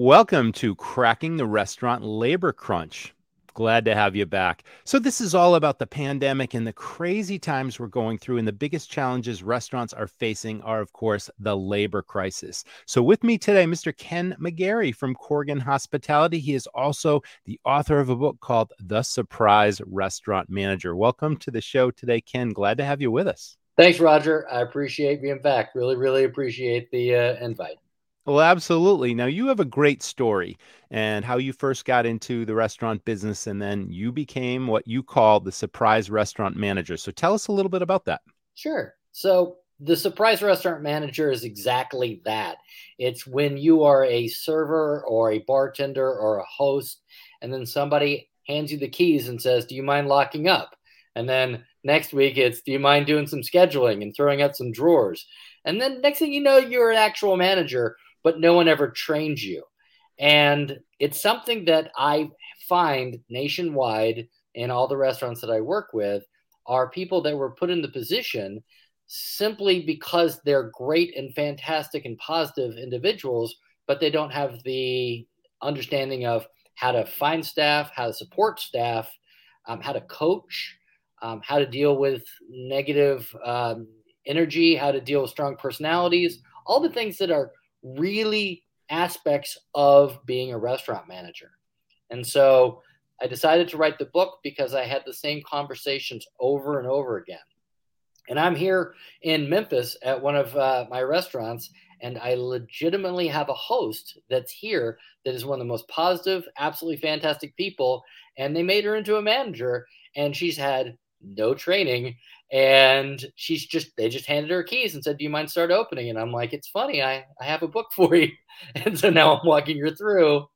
Welcome to Cracking the Restaurant Labor Crunch. Glad to have you back. So, this is all about the pandemic and the crazy times we're going through. And the biggest challenges restaurants are facing are, of course, the labor crisis. So, with me today, Mr. Ken McGarry from Korgen Hospitality. He is also the author of a book called The Surprise Restaurant Manager. Welcome to the show today, Ken. Glad to have you with us. Thanks, Roger. I appreciate being back. Really, really appreciate the uh, invite. Well, absolutely. Now, you have a great story and how you first got into the restaurant business and then you became what you call the surprise restaurant manager. So, tell us a little bit about that. Sure. So, the surprise restaurant manager is exactly that. It's when you are a server or a bartender or a host, and then somebody hands you the keys and says, Do you mind locking up? And then next week, it's Do you mind doing some scheduling and throwing out some drawers? And then next thing you know, you're an actual manager but no one ever trains you. And it's something that I find nationwide in all the restaurants that I work with are people that were put in the position simply because they're great and fantastic and positive individuals, but they don't have the understanding of how to find staff, how to support staff, um, how to coach, um, how to deal with negative um, energy, how to deal with strong personalities, all the things that are really aspects of being a restaurant manager. And so I decided to write the book because I had the same conversations over and over again. And I'm here in Memphis at one of uh, my restaurants, and I legitimately have a host that's here that is one of the most positive, absolutely fantastic people. And they made her into a manager, and she's had no training. And she's just they just handed her keys and said do you mind start opening? And i'm like it's funny. I i have a book for you. And so now i'm walking her through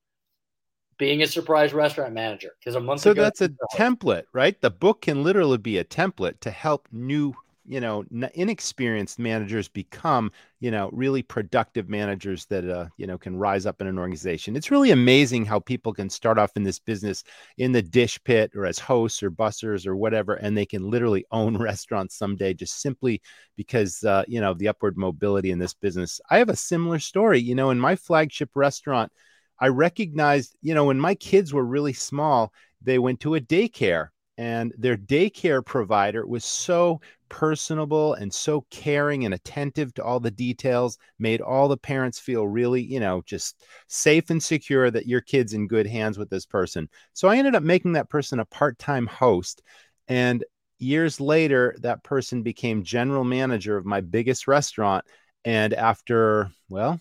being a surprise restaurant manager because a month so ago, that's a template right? The book can literally be a template to help new you know inexperienced managers become you know really productive managers that uh, you know can rise up in an organization. It's really amazing how people can start off in this business in the dish pit or as hosts or bussers or whatever and they can literally own restaurants someday just simply because uh, you know the upward mobility in this business. I have a similar story. You know in my flagship restaurant i recognized you know when my kids were really small they went to a daycare and their daycare provider was so personable and so caring and attentive to all the details made all the parents feel really you know just safe and secure that your kid's in good hands with this person. So i ended up making that person a part-time host and years later that person became general manager of my biggest restaurant and after well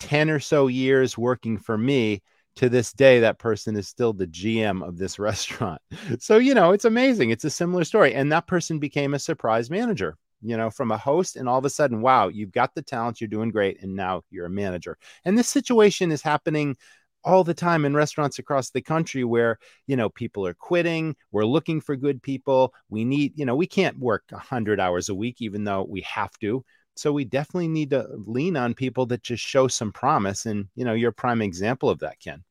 10 or so years working for me to this day that person is still the gm of this restaurant. So you know it's amazing it's a similar story and that person became a surprise manager you know from a host and all of a sudden wow you've got the talent you're doing great and now you're a manager. And this situation is happening all the time in restaurants across the country where you know people are quitting we're looking for good people we need you know we can't work 100 hours a week even though we have to so we definitely need to lean on people that just show some promise. And, you know, you're a prime example of that, Ken.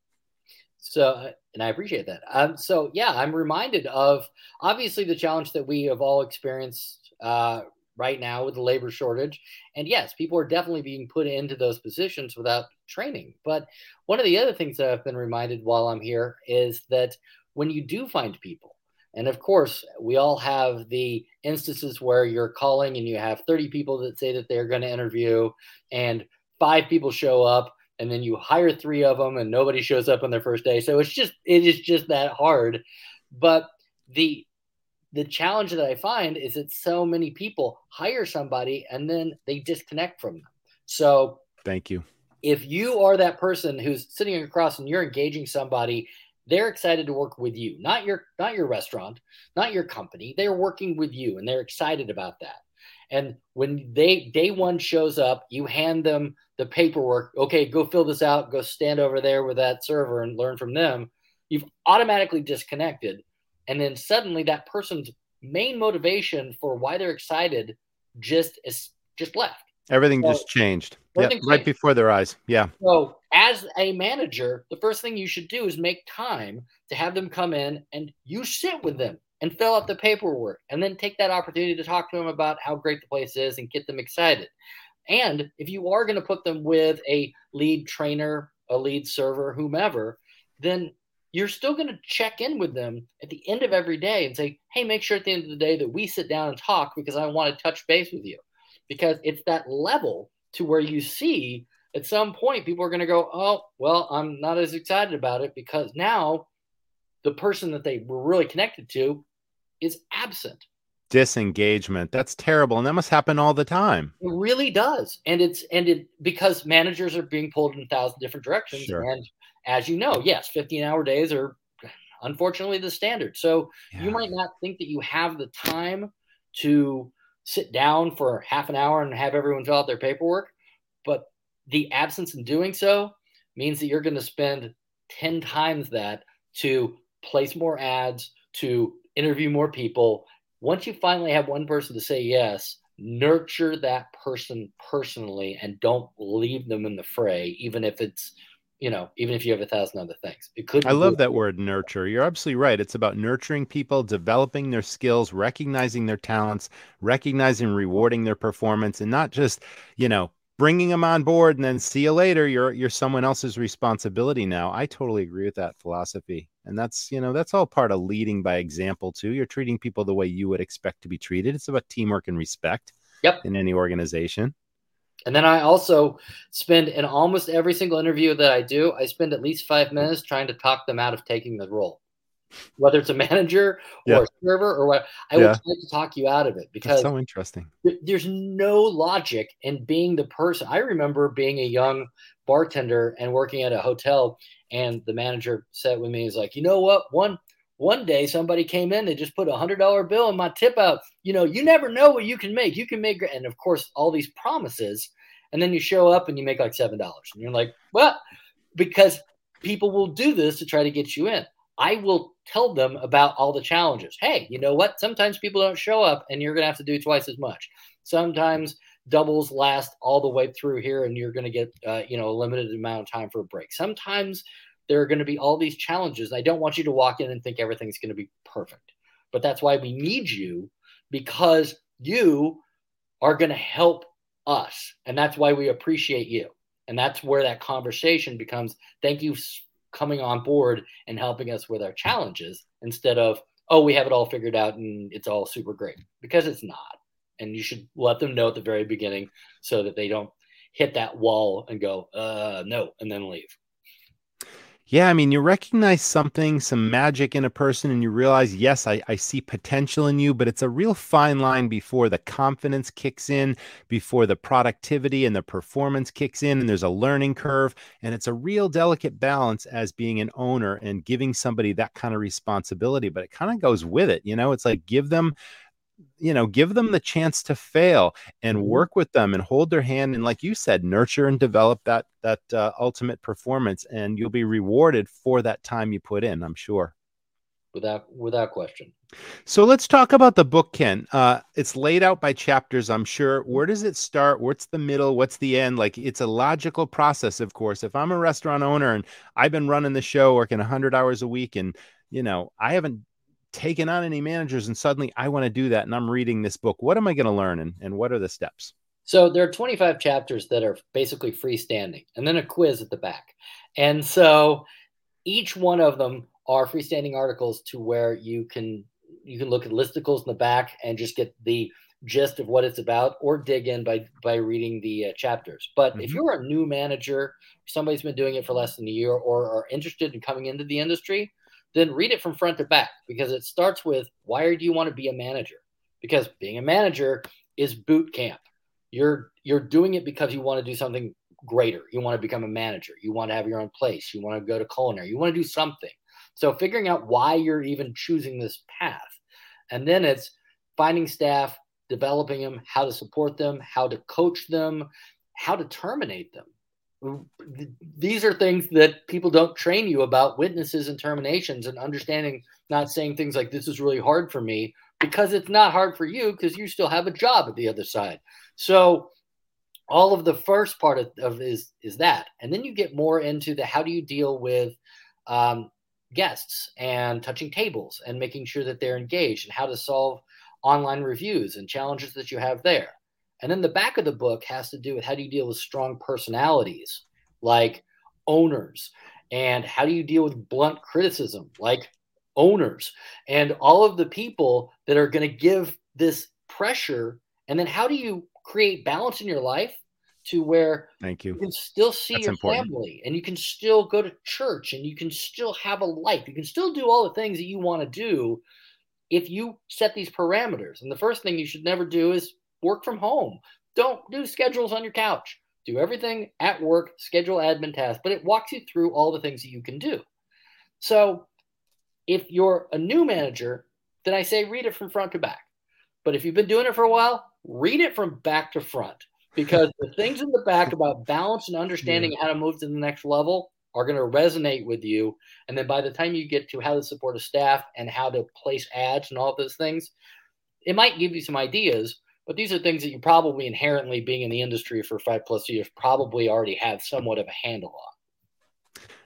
So, and I appreciate that. Um, so, yeah, I'm reminded of obviously the challenge that we have all experienced uh, right now with the labor shortage. And yes, people are definitely being put into those positions without training. But one of the other things that I've been reminded while I'm here is that when you do find people, and of course, we all have the instances where you're calling and you have 30 people that say that they're going to interview, and five people show up, and then you hire three of them, and nobody shows up on their first day. So it's just it is just that hard. But the the challenge that I find is that so many people hire somebody and then they disconnect from them. So thank you. If you are that person who's sitting across and you're engaging somebody they're excited to work with you not your not your restaurant not your company. They're working with you and they're excited about that. And when they day one shows up you hand them the paperwork okay go fill this out. Go stand over there with that server and learn from them. You've automatically disconnected and then suddenly that person's main motivation for why they're excited just is just left. Everything so, just changed. Yeah, right before their eyes. Yeah. So, as a manager, the first thing you should do is make time to have them come in and you sit with them and fill out the paperwork and then take that opportunity to talk to them about how great the place is and get them excited. And if you are going to put them with a lead trainer a lead server, whomever, then you're still going to check in with them at the end of every day and say, hey, make sure at the end of the day that we sit down and talk because I want to touch base with you. Because it's that level to where you see at some point people are going to go, oh, well, I'm not as excited about it because now the person that they were really connected to is absent. Disengagement. That's terrible and that must happen all the time. It really does and it's and it because managers are being pulled in a thousand different directions sure. and as you know yes 15 hour days are unfortunately the standard. So yeah. you might not think that you have the time to sit down for half an hour and have everyone fill out their paperwork the absence in doing so means that you're going to spend 10 times that to place more ads to interview more people once you finally have one person to say yes, nurture that person personally and don't leave them in the fray, even if it's, you know, even if you have a thousand other things. It could. I love that word nurture. You're absolutely right. It's about nurturing people, developing their skills, recognizing their talents, recognizing, rewarding their performance, and not just, you know, bringing them on board and then see you later you're you're someone else's responsibility now. I totally agree with that philosophy and that's you know that's all part of leading by example too. You're treating people the way you would expect to be treated. It's about teamwork and respect yep. in any organization. And then i also spend in almost every single interview that i do i spend at least five minutes trying to talk them out of taking the role whether it's a manager or yeah. a server or what. I yeah. will try to talk you out of it because That's so interesting. Th- there's no logic in being the person. I remember being a young bartender and working at a hotel, and the manager said with me, "He's like, you know what? One one day somebody came in, they just put a hundred dollar bill in my tip out. You know, you never know what you can make. You can make, and of course, all these promises." And then you show up and you make like seven dollars, and you're like, "Well," because people will do this to try to get you in. I will tell them about all the challenges. Hey, you know what? Sometimes people don't show up and you're going to have to do twice as much. Sometimes doubles last all the way through here and you're going to get, uh, you know, a limited amount of time for a break. Sometimes there are going to be all these challenges. I don't want you to walk in and think everything's going to be perfect. But that's why we need you because you are going to help us. And that's why we appreciate you. And that's where that conversation becomes thank you coming on board and helping us with our challenges instead of oh we have it all figured out and it's all super great because it's not. And you should let them know at the very beginning so that they don't hit that wall and go uh no and then leave yeah, I mean, you recognize something, some magic in a person, and you realize, yes, I, I see potential in you, but it's a real fine line before the confidence kicks in, before the productivity and the performance kicks in, and there's a learning curve. And it's a real delicate balance as being an owner and giving somebody that kind of responsibility, but it kind of goes with it. You know, it's like give them you know give them the chance to fail and mm-hmm. work with them and hold their hand and like you said nurture and develop that that uh, ultimate performance and you'll be rewarded for that time you put in i'm sure. Without without question. So let's talk about the book ken. Uh, it's laid out by chapters i'm sure. Where does it start? What's the middle? What's the end? Like it's a logical process of course. If i'm a restaurant owner and i've been running the show working 100 hours a week and you know i haven't taken on any managers and suddenly I want to do that and I'm reading this book. What am I going to learn and, and what are the steps? So there are 25 chapters that are basically freestanding and then a quiz at the back. And so each one of them are freestanding articles to where you can you can look at listicles in the back and just get the gist of what it's about or dig in by by reading the uh, chapters. But mm-hmm. if you're a new manager, somebody's been doing it for less than a year or are interested in coming into the industry, then read it from front to back because it starts with why do you want to be a manager? Because being a manager is boot camp. You're you're doing it because you want to do something greater. You want to become a manager. You want to have your own place. You want to go to culinary. You want to do something. So figuring out why you're even choosing this path. And then it's finding staff, developing them, how to support them, how to coach them, how to terminate them these are things that people don't train you about witnesses and terminations and understanding not saying things like this is really hard for me because it's not hard for you because you still have a job at the other side. So all of the first part of, of is is that. And then you get more into the how do you deal with um, guests and touching tables and making sure that they're engaged and how to solve online reviews and challenges that you have there and then the back of the book has to do with how do you deal with strong personalities, like owners and how do you deal with blunt criticism like owners and all of the people that are going to give this pressure. And then how do you create balance in your life to where thank you, you can still see That's your important. family and you can still go to church and you can still have a life. You can still do all the things that you want to do if you set these parameters. And the first thing you should never do is work from home don't do schedules on your couch do everything at work schedule admin tasks but it walks you through all the things that you can do so if you're a new manager then i say read it from front to back but if you've been doing it for a while read it from back to front because the things in the back about balance and understanding yeah. how to move to the next level are going to resonate with you. And then by the time you get to how to support a staff and how to place ads and all those things, it might give you some ideas. But these are things that you probably inherently, being in the industry for five plus years, probably already have somewhat of a handle on.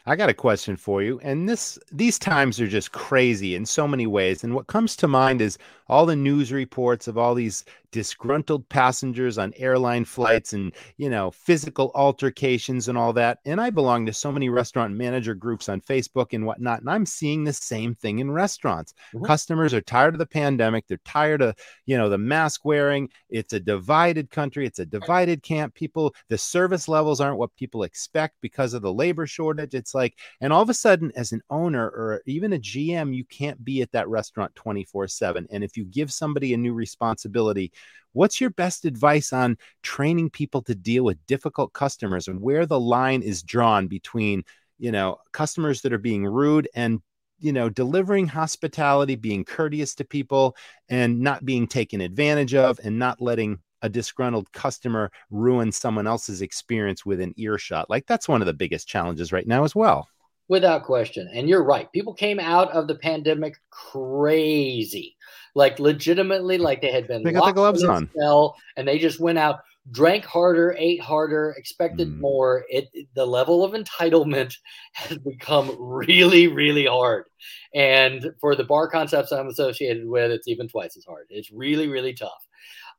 I got a question for you. And this these times are just crazy in so many ways. And what comes to mind is all the news reports of all these disgruntled passengers on airline flights and, you know, physical altercations and all that. And I belong to so many restaurant manager groups on Facebook and whatnot. And I'm seeing the same thing in restaurants. Mm-hmm. Customers are tired of the pandemic. They're tired of, you know, the mask wearing. It's a divided country. It's a divided camp. People, the service levels aren't what people expect because of the labor shortage. It's like, and all of a sudden, as an owner or even a GM, you can't be at that restaurant 24 7. And if you give somebody a new responsibility, what's your best advice on training people to deal with difficult customers and where the line is drawn between, you know, customers that are being rude and you know, delivering hospitality, being courteous to people, and not being taken advantage of, and not letting a disgruntled customer ruin someone else's experience with an earshot. Like that's one of the biggest challenges right now as well. Without question. And you're right. People came out of the pandemic crazy. Like legitimately, like they had been they got the gloves on. Cell, and they just went out, drank harder, ate harder, expected mm. more. It the level of entitlement has become really, really hard. And for the bar concepts I'm associated with, it's even twice as hard. It's really, really tough.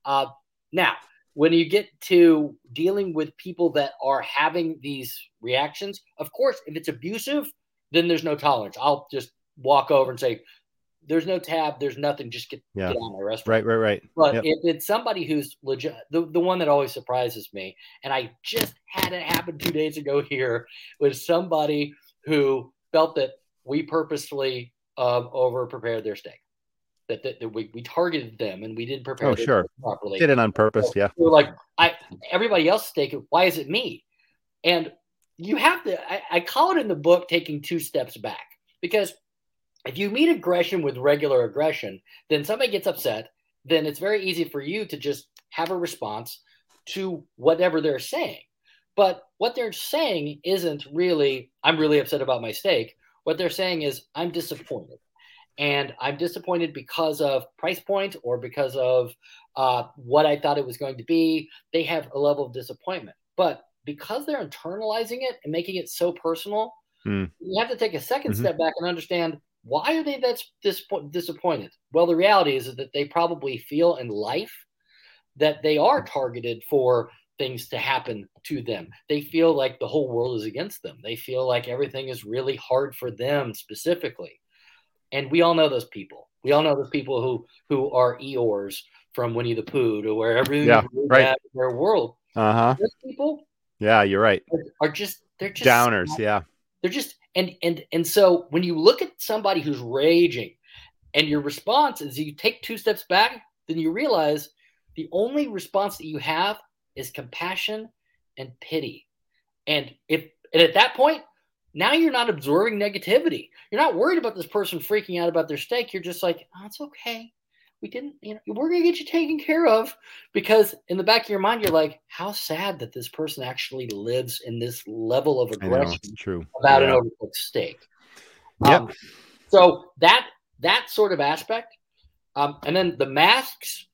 Uh, now, when you get to dealing with people that are having these reactions, of course, if it's abusive, then there's no tolerance. I'll just walk over and say, there's no tab, there's nothing, just get, yeah. get on my restaurant. Right, right, right. But yep. if it's somebody who's legit, the, the one that always surprises me, and I just had it happen two days ago here, was somebody who felt that we purposefully um, over prepared their steak that, that, that we, we targeted them and we didn't prepare oh, sure. properly. Did it on purpose, so yeah. We are like, I everybody else take it. Why is it me? And you have to. I, I call it in the book taking two steps back because if you meet aggression with regular aggression, then somebody gets upset. Then it's very easy for you to just have a response to whatever they're saying. But what they're saying isn't really, I'm really upset about my steak. What they're saying is, I'm disappointed and I'm disappointed because of price point or because of uh, what I thought it was going to be. They have a level of disappointment, but because they're internalizing it and making it so personal, mm. you have to take a 2nd mm-hmm. step back and understand why are they that disappointed. Well, the reality is that they probably feel in life that they are targeted for things to happen to them. They feel like the whole world is against them. They feel like everything is really hard for them specifically and we all know those people. We all know those people who who are Eeyores from Winnie the Pooh to where everything yeah, right. their world. Uh huh. People. Yeah, you're right. Are, are just they're just downers. yeah. They're just and and and so when you look at somebody who's raging, and your response is you take two steps back, then you realize the only response that you have is compassion and pity. And if and at that point, now you're not absorbing negativity. You're not worried about this person freaking out about their steak. You're just like, oh, it's okay. We didn't, you know, we're going to get you taken care of because in the back of your mind, you're like, how sad that this person actually lives in this level of aggression know, true. about yeah. an overcooked steak. Yep. Um, so that, that sort of aspect. Um, and then the masks,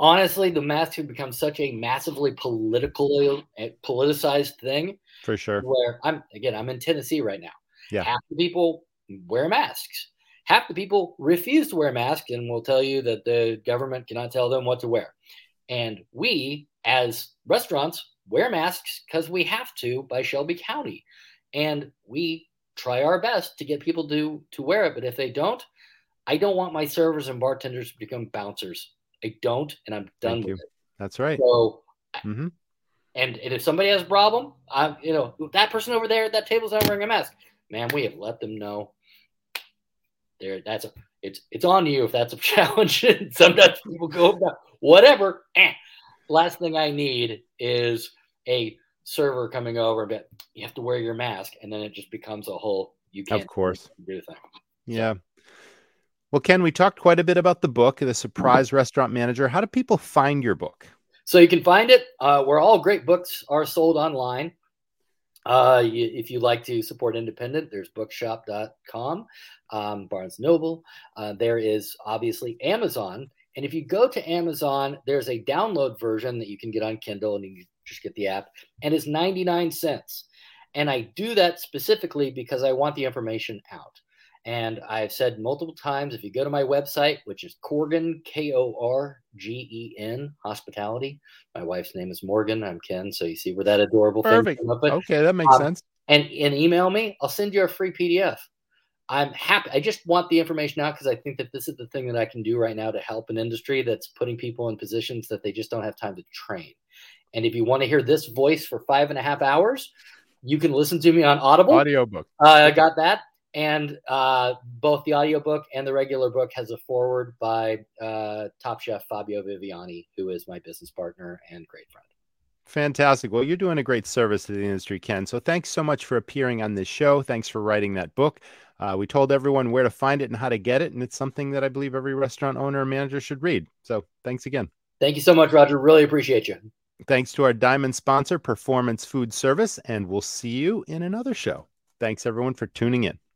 honestly, the masks have become such a massively politically politicized thing for sure. Where I'm again, I'm in Tennessee right now. Yeah. Half the people wear masks. Half the people refuse to wear masks and will tell you that the government cannot tell them what to wear. And we, as restaurants, wear masks because we have to by Shelby County. And we try our best to get people to to wear it. But if they don't, I don't want my servers and bartenders to become bouncers. I don't, and I'm done Thank with you. it. That's right. So hmm and, and if somebody has a problem, I you know that person over there at that table's not wearing a mask. Man, we have let them know. There, that's a it's it's on you if that's a challenge. Sometimes people go about whatever. Eh. Last thing I need is a server coming over and be, you have to wear your mask, and then it just becomes a whole you can't Of course. do the thing. Yeah. Well, Ken, we talked quite a bit about the book, The Surprise Restaurant Manager. How do people find your book? So you can find it uh, where all great books are sold online. Uh, you, if you like to support independent, there's bookshop.com, um, Barnes Noble. Uh, there is obviously Amazon. And if you go to Amazon, there's a download version that you can get on Kindle and you just get the app, and it's 99 cents. And I do that specifically because I want the information out. And I've said multiple times if you go to my website, which is Korgen, K O R G E N, hospitality. My wife's name is Morgan. I'm Ken. So you see where that adorable Perfect. thing up. Okay, that makes Um, sense. and, and email me. I'll send you a free PDF. I'm happy. I just want the information out because I think that this is the thing that I can do right now to help an industry that's putting people in positions that they just don't have time to train. And if you want to hear this voice for five and a half hours, you can listen to me on Audible. Audiobook. Uh, I got that. And uh, both the audiobook and the regular book has a forward by uh, Top Chef Fabio Viviani, who is my business partner and great friend. Fantastic. Well, you're doing a great service to the industry, Ken. So thanks so much for appearing on this show. Thanks for writing that book. Uh, we told everyone where to find it and how to get it, and it's something that I believe every restaurant owner and manager should read. So thanks again. Thank you so much, Roger. Really appreciate you. Thanks to our diamond sponsor, Performance Food Service, and we'll see you in another show. Thanks everyone for tuning in.